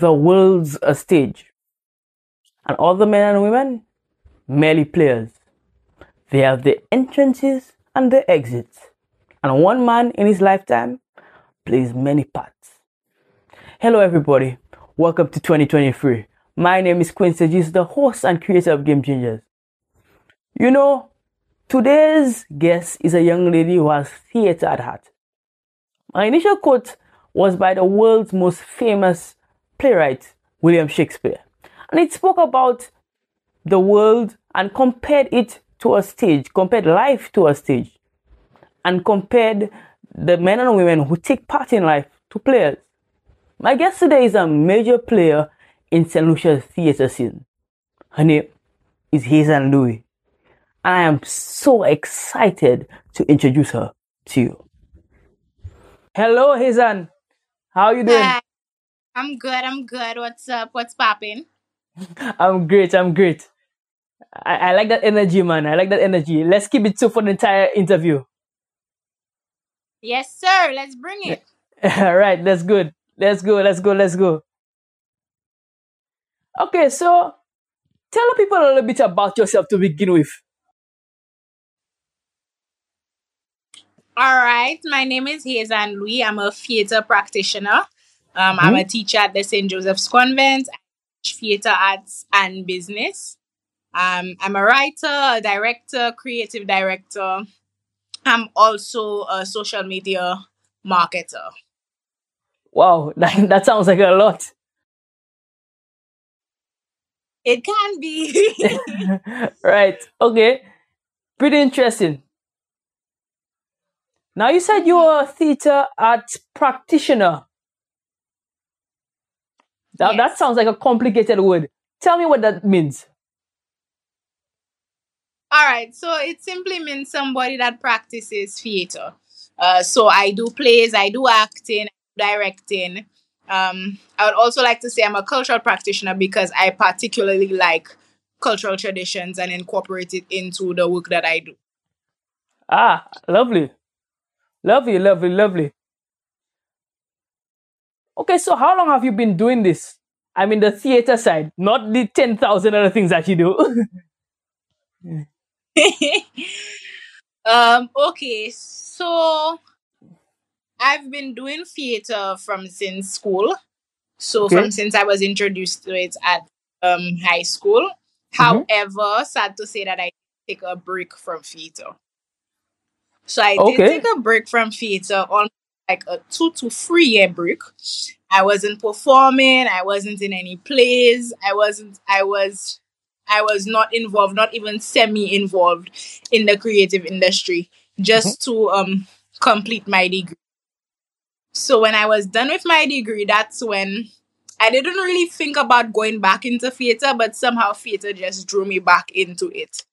the world's a stage, and all the men and women merely players. They have the entrances and the exits, and one man in his lifetime plays many parts. Hello, everybody. Welcome to 2023. My name is Quincy Gis, the host and creator of Game Changers. You know, today's guest is a young lady who has theater at heart. My initial quote was by the world's most famous playwright, William Shakespeare. And it spoke about the world and compared it to a stage, compared life to a stage, and compared the men and women who take part in life to players. My guest today is a major player in St. Lucia's theater scene. Her name is Hayzan Louis. And I am so excited to introduce her to you. Hello, Hayzan. How are you doing? Hi, I'm good. I'm good. What's up? What's popping? I'm great. I'm great. I, I like that energy, man. I like that energy. Let's keep it so for the entire interview. Yes, sir. Let's bring it. All right, that's good. Let's go. Let's go. Let's go. Okay, so tell the people a little bit about yourself to begin with. All right. My name is Hayzan Louis. I'm a theater practitioner. Um, I'm a Mhm. teacher at the St. Joseph's Convent. I teach theater arts and business. Um, I'm a writer, a director, creative director. I'm also a social media marketer. Wow, that, that sounds like a lot. It can be. right. Okay. Pretty interesting. Now you said you're a theater art practitioner. That, that sounds like a complicated word. Tell me what that means. All right, so it simply means somebody that practices theater. Uh, so I do plays, I do acting, directing. Um, I would also like to say I'm a cultural practitioner because I particularly like cultural traditions and incorporate it into the work that I do. Ah, lovely. Lovely, lovely, lovely. Okay, so how long have you been doing this? I mean, the theater side, not the 10,000 other things that you do. um, okay, so I've been doing theater from since school. So okay. from since I was introduced to it at um high school. Mm-hmm. However, sad to say that I take a break from theater. So I did take a break from theater on like a two to three year break. I wasn't performing, I wasn't in any plays, I wasn't I was I was not involved, not even semi involved in the creative industry, just to um complete my degree. So when I was done with my degree, that's when I didn't really think about going back into theater, but somehow theater just drew me back into it.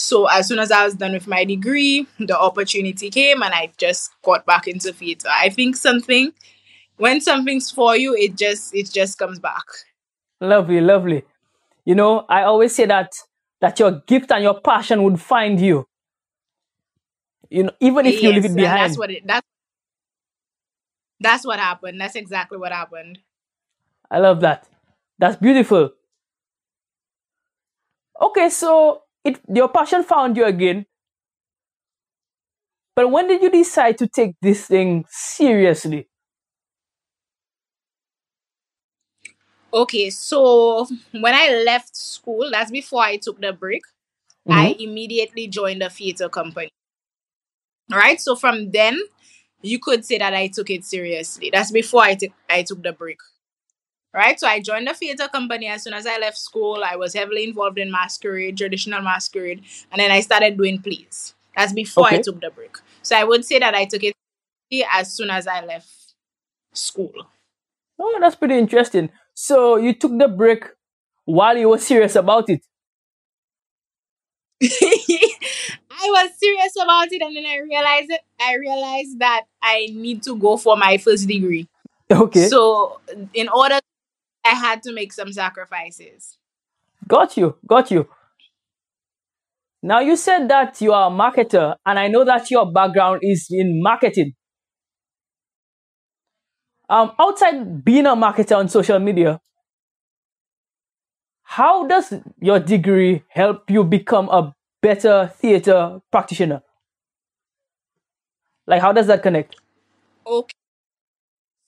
So as soon as I was done with my degree, the opportunity came and I just got back into theater. I think something when something's for you, it just it just comes back. Lovely, lovely. You know, I always say that that your gift and your passion would find you. You know, even if you leave it and that's behind. what it that's that's what happened. That's exactly what happened. I love that. That's beautiful. Okay, so it your passion found you again. But when did you decide to take this thing seriously? Okay, so when I left school, that's before I took the break, I Mm-hmm. immediately joined a theater company. Right? So from then, you could say that I took it seriously. That's before I took I took the break. Right? So I joined the theater company as soon as I left school. I was heavily involved in masquerade, traditional masquerade, and then I started doing plays. That's before I took the break. So I would say that I took it as soon as I left school. Oh, that's pretty interesting. So you took the break while you were serious about it. I was serious about it and then I realized it I realized that I need to go for my first degree. Okay. So in order I had to make some sacrifices. Got you. Got you. Now you said that you are a marketer, and I know that your background is in marketing. um, outside being a marketer on social media, how does your degree help you become a better theater practitioner? Like, how does that connect? Okay.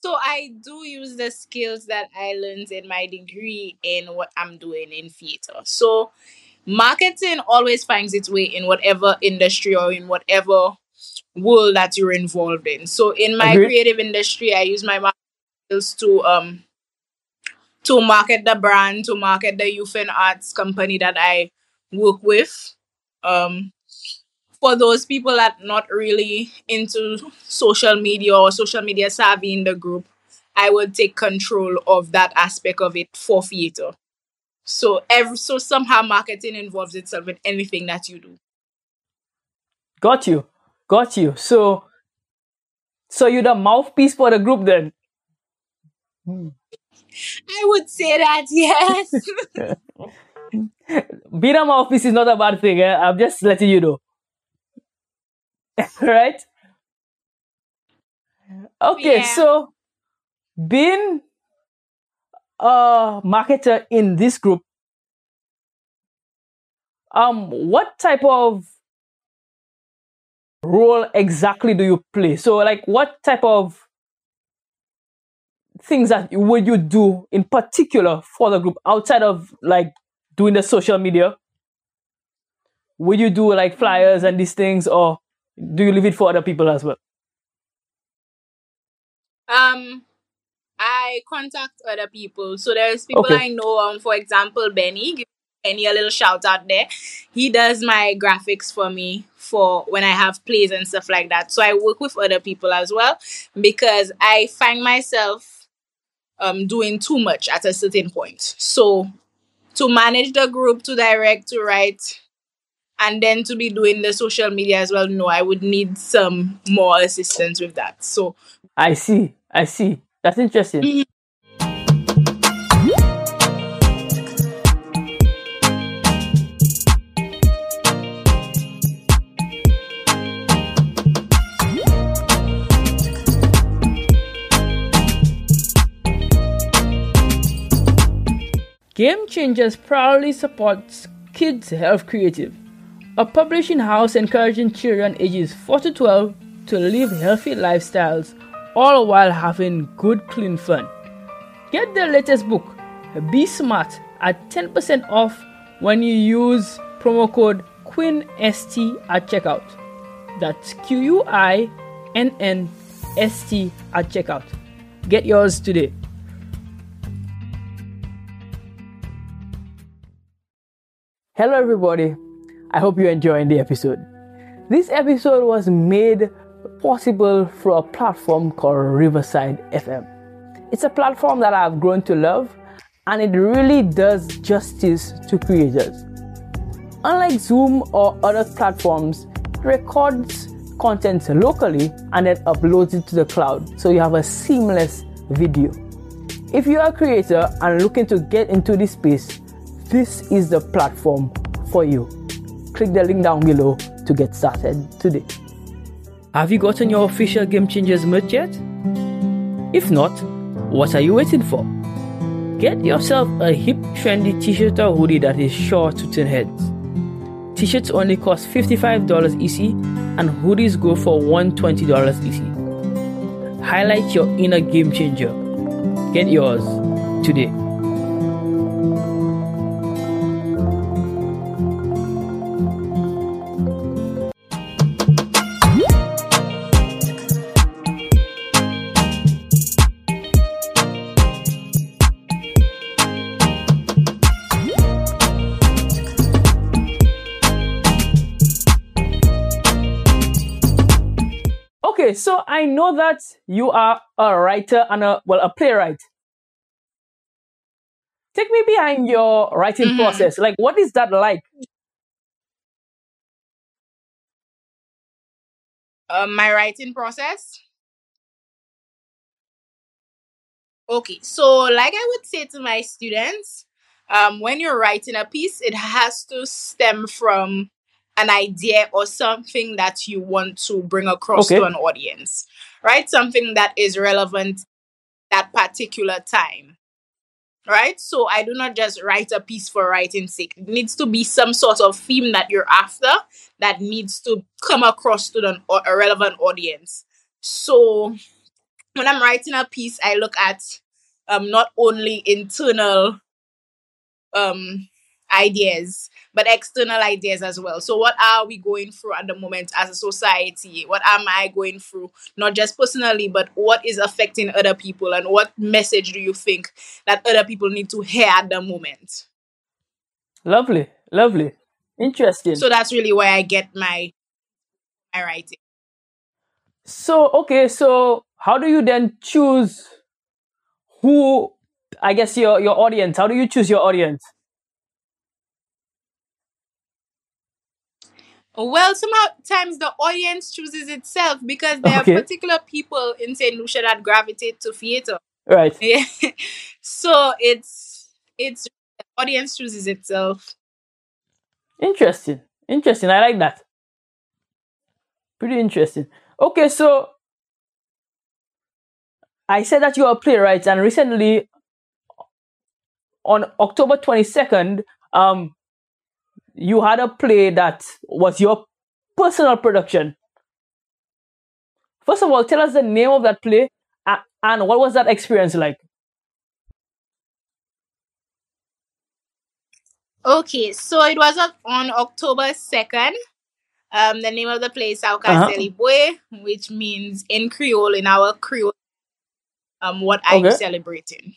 So I do use the skills that I learned in my degree in what I'm doing in theater. So marketing always finds its way in whatever industry or in whatever world that you're involved in. So in my Agreed. creative industry, I use my marketing skills to um to market the brand, to market the youth and arts company that I work with. Um for those people that not really into social media or social media savvy in the group, I would take control of that aspect of it for theater. So every so somehow marketing involves itself in anything that you do. Got you, got you. So, so you're the mouthpiece for the group then. I would say that yes. Being a mouthpiece is not a bad thing. Eh? I'm just letting you know. right? Okay, Yeah. so being a marketer in this group, um, what type of role exactly do you play? So, like, what type of things that would you do in particular for the group outside of like doing the social media? Would you do like flyers and these things, or do you leave it for other people as well? um I contact other people. So there's people Okay. I know, um, for example, Benny. Give Benny a little shout out there. He does my graphics for me for when I have plays and stuff like that. So I work with other people as well because I find myself um doing too much at a certain point. So to manage the group, to direct, to write, and then to be doing the social media as well, no, I would need some more assistance with that. So I see. I see. That's interesting. Mm-hmm. Game Changers proudly supports Kids Health Creative, a publishing house encouraging children ages 4 to 12 to live healthy lifestyles all while having good, clean fun. Get the latest book, Be Smart, at 10% off when you use promo code QUINST at checkout. That's Q U I N N S T at checkout. Get yours today. Hello, everybody. I hope you're enjoying the episode. This episode was made possible through a platform called Riverside FM. It's a platform that I've grown to love and it really does justice to creators. Unlike Zoom or other platforms, it records content locally and then uploads it to the cloud so you have a seamless video. If you are a creator and looking to get into this space, this is the platform for you. Click the link down below to get started today. Have you gotten your official Game Changers merch yet? If not, what are you waiting for? Get yourself a hip, trendy t shirt or hoodie that is sure to turn heads. T shirts only cost $55 EC, and hoodies go for $120 EC. Highlight your inner game changer. Get yours today. I know that you are a writer and a well a playwright. Take me behind your writing Mhm. process. Like, what is that like? um, my writing process. Okay, so like I would say to my students, um, when you're writing a piece, it has to stem from an idea or something that you want to bring across Okay. to an audience, right? Something that is relevant that particular time. Right? So I do not just write a piece for writing's sake. It needs to be some sort of theme that you're after that needs to come across to the, a relevant audience. So when I'm writing a piece, I look at um, not only internal um, ideas, but external ideas as well. So, what are we going through at the moment as a society? What am I going through, not just personally, but what is affecting other people? And what message do you think that other people need to hear at the moment? Lovely, lovely, interesting. So, that's really where I get my, my writing. So, okay, so how do you then choose who, I guess, your, your audience? How do you choose your audience? Well, sometimes the audience chooses itself because there okay. are particular people in St. Lucia that gravitate to theater. Right. Yeah. so it's it's the audience chooses itself. Interesting. Interesting. I like that. Pretty interesting. Okay, so I said that you are a playwright, and recently, on October 22nd, um, you had a play that was your personal production. First of all, tell us the name of that play and what was that experience like? Okay, so it was on October 2nd. Um, the name of the play is Sauka uh-huh. which means in Creole, in our Creole, um, what okay. I'm celebrating.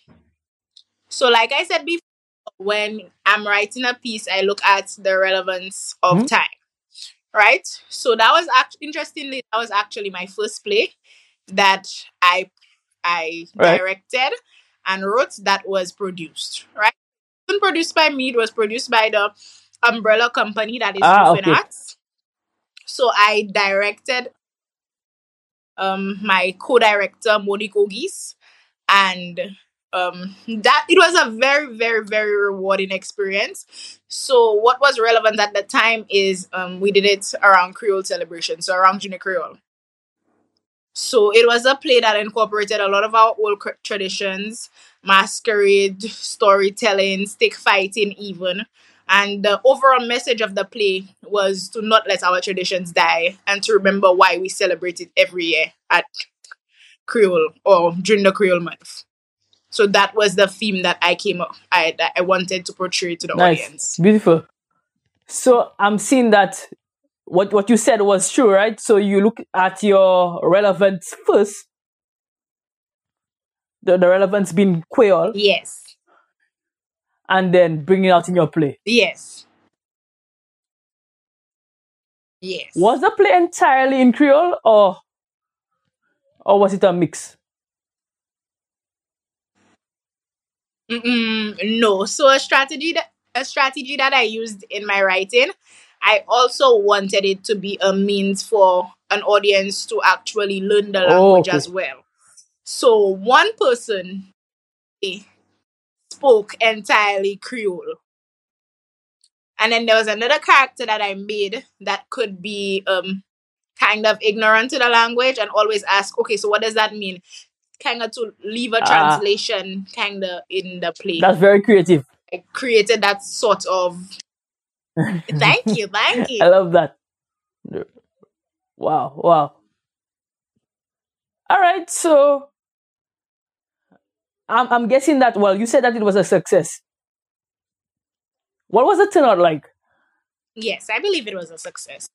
So, like I said before, when I'm writing a piece, I look at the relevance of mm-hmm. time. Right? So that was actually interestingly, that was actually my first play that I I right. directed and wrote that was produced. Right? It wasn't produced by me, it was produced by the umbrella company that is ah, okay. Arts. So I directed um my co-director Monique Ogis and um, that it was a very very very rewarding experience. So what was relevant at the time is um, we did it around creole celebration so around Jounen Kwéyòl. So it was a play that incorporated a lot of our old traditions masquerade storytelling stick fighting even. And the overall message of the play was to not let our traditions die and to remember why we celebrate it every year at creole or during the creole month so that was the theme that I came up, I that I wanted to portray to the nice. audience. Beautiful. So I'm seeing that what what you said was true, right? So you look at your relevance first. The, the relevance being Creole. Yes. And then bring it out in your play. Yes. Yes. Was the play entirely in Creole or or was it a mix? Mm-mm, no. So a strategy that a strategy that I used in my writing, I also wanted it to be a means for an audience to actually learn the language oh, okay. as well. So one person spoke entirely Creole. And then there was another character that I made that could be um kind of ignorant to the language and always ask, okay, so what does that mean? Kind of to leave a ah. translation uh, kind of in the play. That's very creative. I created that sort of. thank you, thank you. I love that. Wow, wow. All right, so I'm I'm guessing that. Well, you said that it was a success. What was the turnout like? Yes, I believe it was a success.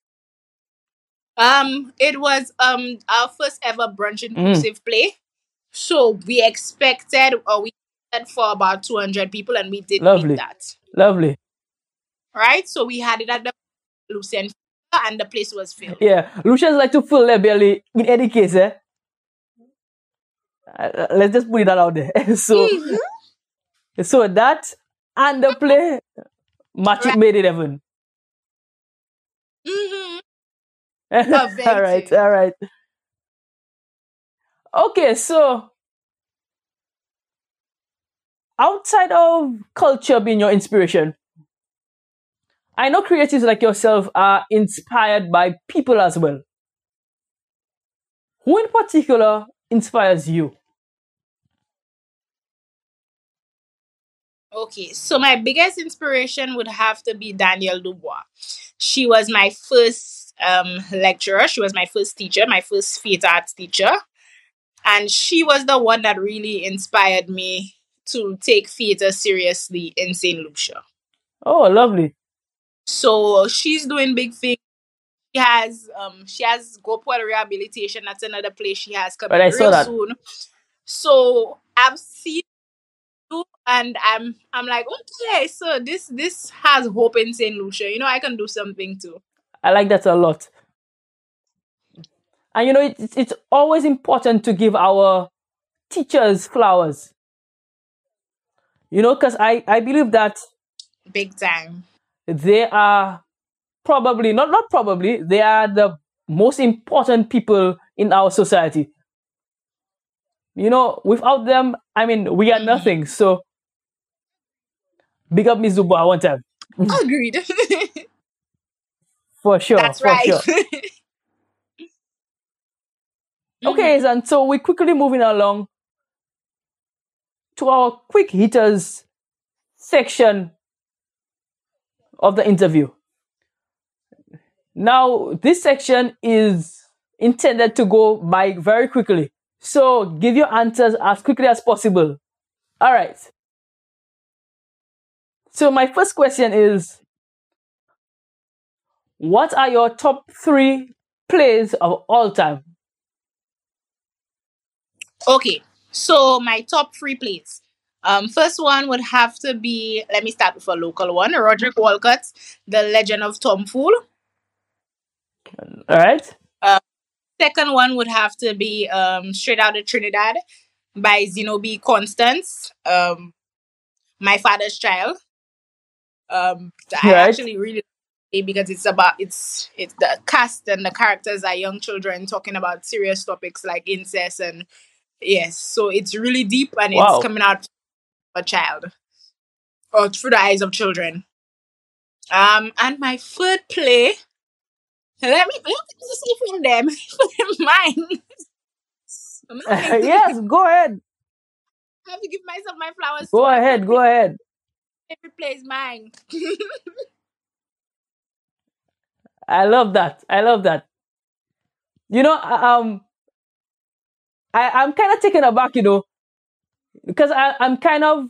Um, it was um our first ever brunch mm. inclusive mm. play. So we expected, or we said for about 200 people, and we did Lovely. that. Lovely. Right? So we had it at the Lucien, and the place was filled. Yeah, Lucians like to fill their belly in any case, eh? Uh, let's just put it out there. so, mm-hmm. so that and the play match right. made it even. Mm-hmm. all right, all right. Okay, so outside of culture being your inspiration, I know creatives like yourself are inspired by people as well. Who in particular inspires you? Okay, so my biggest inspiration would have to be Danielle Dubois. She was my first um, lecturer. She was my first teacher, my first theater arts teacher. And she was the one that really inspired me to take theater seriously in St. Lucia. Oh, lovely. So she's doing big things. She has um she has Gopwell Rehabilitation. That's another place she has coming Right, I saw real that. soon. So I've seen you and I'm I'm like, okay, so this this has hope in St. Lucia. You know, I can do something too. I like that a lot. And you know, it's, it's always important to give our teachers flowers. You know, because I, I believe that Big time. they are probably, not, not probably, they are the most important people in our society. You know, without them, I mean, we are mm-hmm. nothing. So, big up Miss Dubois one time. Agreed. For sure. That's for right. sure. Okay, mm-hmm. and so we're quickly moving along to our quick hitters section of the interview. Now, this section is intended to go by very quickly. So give your answers as quickly as possible. All right. So my first question is what are your top three plays of all time? Okay, so my top three plays. Um, first one would have to be. Let me start with a local one. Roderick Walcott, The Legend of Tom Fool. All right. Second one would have to be um, Straight Out of Trinidad by Zenobi Constance. Um, My Father's Child. Um, I Right. actually really like it because it's about it's it's the cast and the characters are young children talking about serious topics like incest and yes, so it's really deep and Wow. it's coming out a child or through the eyes of children. Um, and my third play. Let me let me see from them. Mine. Yes, go ahead. I have to give myself my flowers. Go ahead. Go ahead. Every play is mine. I love that. I love that. You know, um, I, I'm kind of taken aback, you know, because I, I'm kind of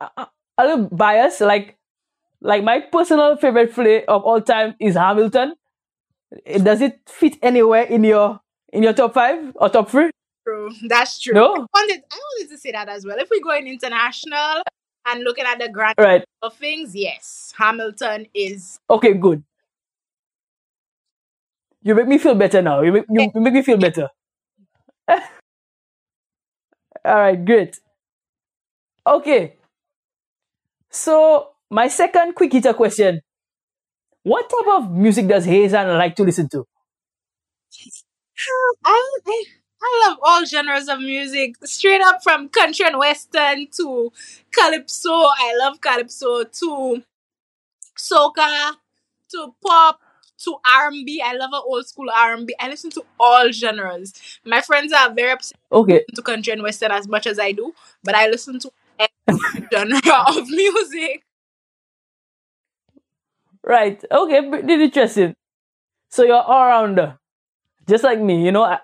a, a little biased. Like, like my personal favorite play of all time is Hamilton. Does it fit anywhere in your in your top five or top three? True. That's true. No? I wanted, I wanted to say that as well. If we're going international and looking at the grand Right. of things, yes, Hamilton is Okay. Good. You make me feel better now. You make, you make me feel better. All right, great. Okay. So, my second quick hitter question. What type of music does Hayzan like to listen to? Um, I, I I love all genres of music, straight up from country and western to calypso. I love calypso to soca to pop to R&B. I love old school R&B. I listen to all genres. My friends are very upset Okay. to country and western as much as I do, but I listen to every genre of music. Right. Okay. Pretty interesting. So you're all rounder, just like me. You know, I,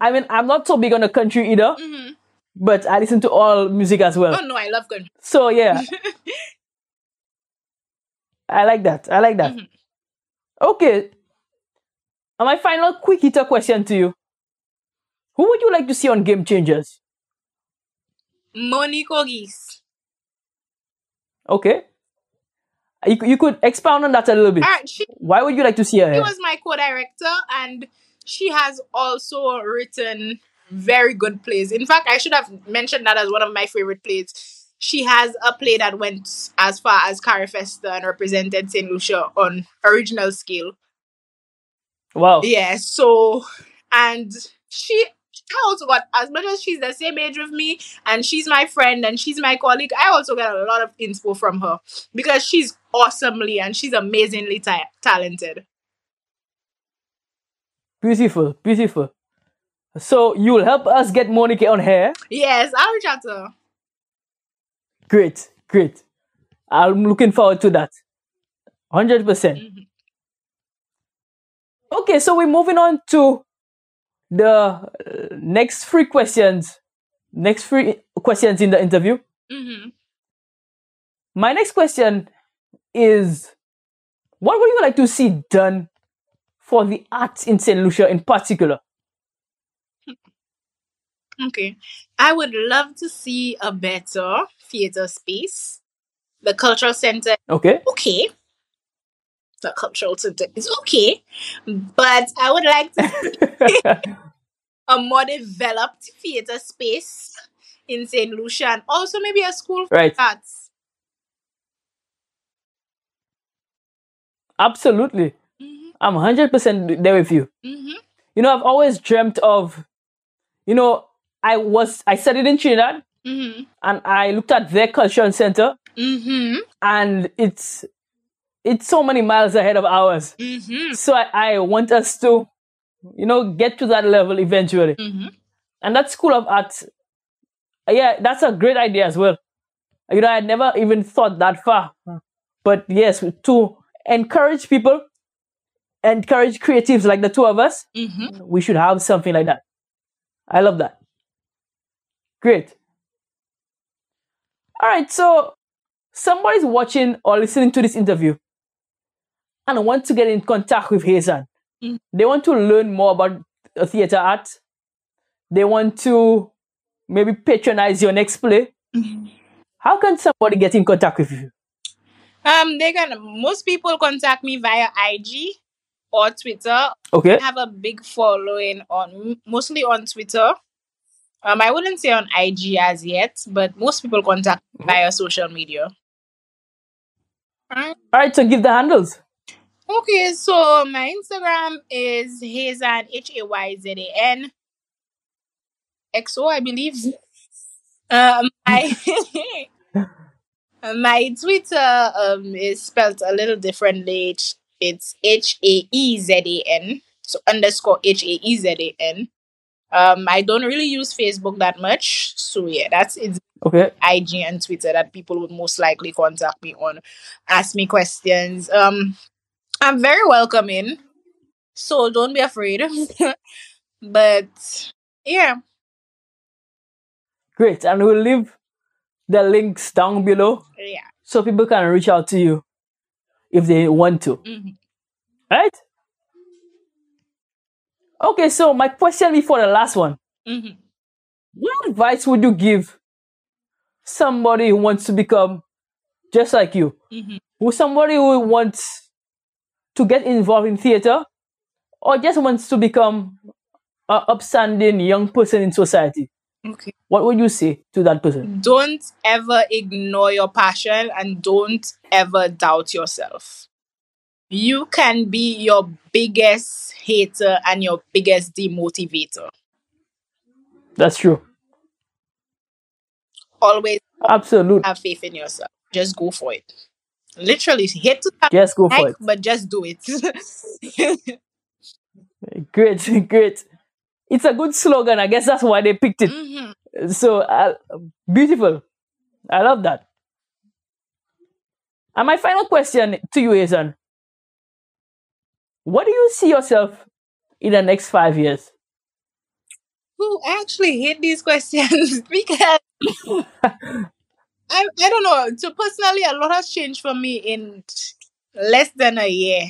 I mean, I'm not so big on the country either, hmm but I listen to all music as well. Oh no, I love country. So yeah, I like that. I like that. Mhm. Okay. And my final quick hitter question to you: Who would you like to see on Game Changers? Monique Ogis. Okay. You, you could expound on that a little bit. Right, she Why would you like to see her? She was my co-director, and she has also written very good plays. In fact, I should have mentioned that as one of my favorite plays. She has a play that went as far as Carifesta and represented St. Lucia on original scale. Wow. Yeah, so and she I also got as much as she's the same age with me and she's my friend and she's my colleague, I also got a lot of inspo from her because she's awesomely and she's amazingly ta- talented. Beautiful. Beautiful. So you'll help us get Monica on here. Yes, I'll reach out to her. Great. Great. I'm looking forward to that. 100%. percent Mhm. Okay, so we're moving on to the uh, next three questions. Next three questions in the interview. Mhm. My next question is what would you like to see done for the arts in St. Lucia in particular? Okay. I would love to see a better theater space. The cultural center, Okay. okay. The cultural center is okay. But I would like to a more developed theater space in St. Lucia and also maybe a school for right. arts. Absolutely. hmm I'm 100% there with you. hmm You know, I've always dreamt of, you know, I was, I studied in Trinidad hmm and I looked at their cultural center hmm and it's, it's so many miles ahead of ours. hmm So I, I want us to, you know, get to that level eventually. hmm And that School of Art, yeah, that's a great idea as well. You know, I never even thought that far. But yes, to encourage people, encourage creatives like the two of us, hmm we should have something like that. I love that. Great. All right, so somebody's watching or listening to this interview and want to get in contact with Hayzan. Mm. They want to learn more about theater art. They want to maybe patronize your next play. How can somebody get in contact with you? Um, they can. Most people contact me via IG or Twitter. Okay. I have a big following on mostly on Twitter. Um, I wouldn't say on IG as yet, but most people contact me via social media. Alright. So give the handles. Okay, so my Instagram is Hayzan H A Y Z A N X O, I believe. Um, my my Twitter um is spelled a little differently. It's- It's H A E Z A N, so underscore H A E Z A N. Um, I don't really use Facebook that much, so yeah, that's it's Okay. IG and Twitter that people would most likely contact me on, ask me questions. Um, I'm very welcoming, so don't be afraid. but yeah, Great. And we'll leave the links down below yeah. so people can reach out to you if they want to. Mhm. Right? Okay, so my question before the last one. Mhm. What advice would you give somebody who wants to become just like you? Mhm. Who somebody who wants to get involved in theater or just wants to become an upstanding young person in society? Okay. What would you say to that person? Don't ever ignore your passion and don't ever doubt yourself. You can be your biggest hater and your biggest demotivator. That's true. Always Absolutely. have faith in yourself. Just go for it. Literally, hate to Just go for it. but just do it. Great, great. It's a good slogan. I guess that's why they picked it. Mhm. So uh, beautiful. I love that. And my final question to you, Hayzan. What do you see yourself in the next five years? Who actually hate these questions because I I don't know. So personally, a lot has changed for me in less than a year.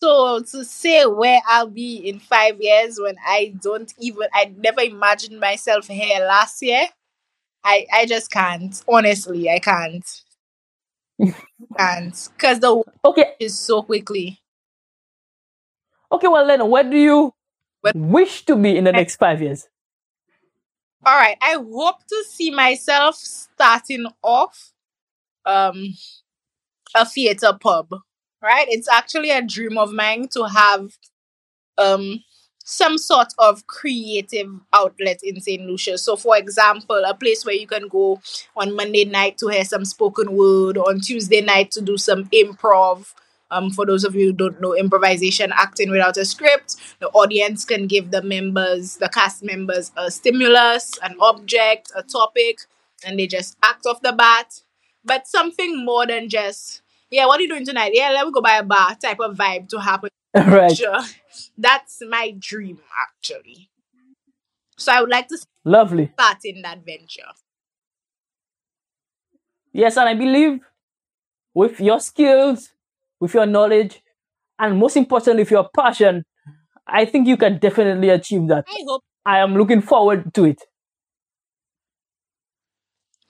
So to say where I'll be in five years when I don't even I never imagined myself here last year, I I just can't. Honestly, I can't. can't because the world Okay, is so quickly. Okay. Well, Lena, where do you But- wish to be in the next five years? All right, I hope to see myself starting off um a theater pub. Right? It's actually a dream of mine to have um some sort of creative outlet in St. Lucia. So for example, a place where you can go on Monday night to hear some spoken word, on Tuesday night to do some improv. Um, for those of you who don't know, improvisation, acting without a script, the audience can give the members, the cast members, a stimulus, an object, a topic, and they just act off the bat. but something more than just yeah. What are you doing tonight? Yeah, let me go buy a bar type of vibe to happen. right. Sure. That's my dream actually. So I would like to Lovely. start in that venture. Yes, and I believe with your skills, with your knowledge, and most importantly, with your passion, I think you can definitely achieve that. I hope I am looking forward to it.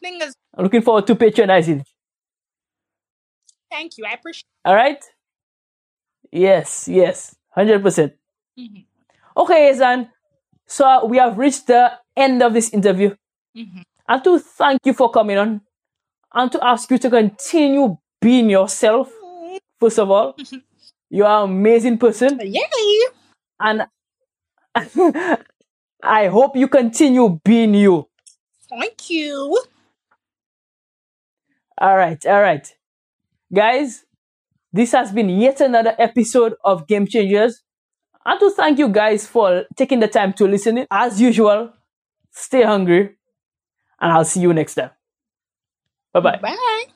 fingers. I'm looking forward to patronizing. Thank you. I appreciate. All right? Yes, yes, 100%. Mhm. Okay, Zan. So we have reached the end of this interview. Mhm. And to thank you for coming on and to ask you to continue being yourself, first of all. You are an amazing person. Yay! And I hope you continue being you. Thank you. All right, all right. Guys, this has been yet another episode of Game Changers. And to thank you guys for taking the time to listen. As usual, stay hungry, and I'll see you next time. Bye bye. Bye.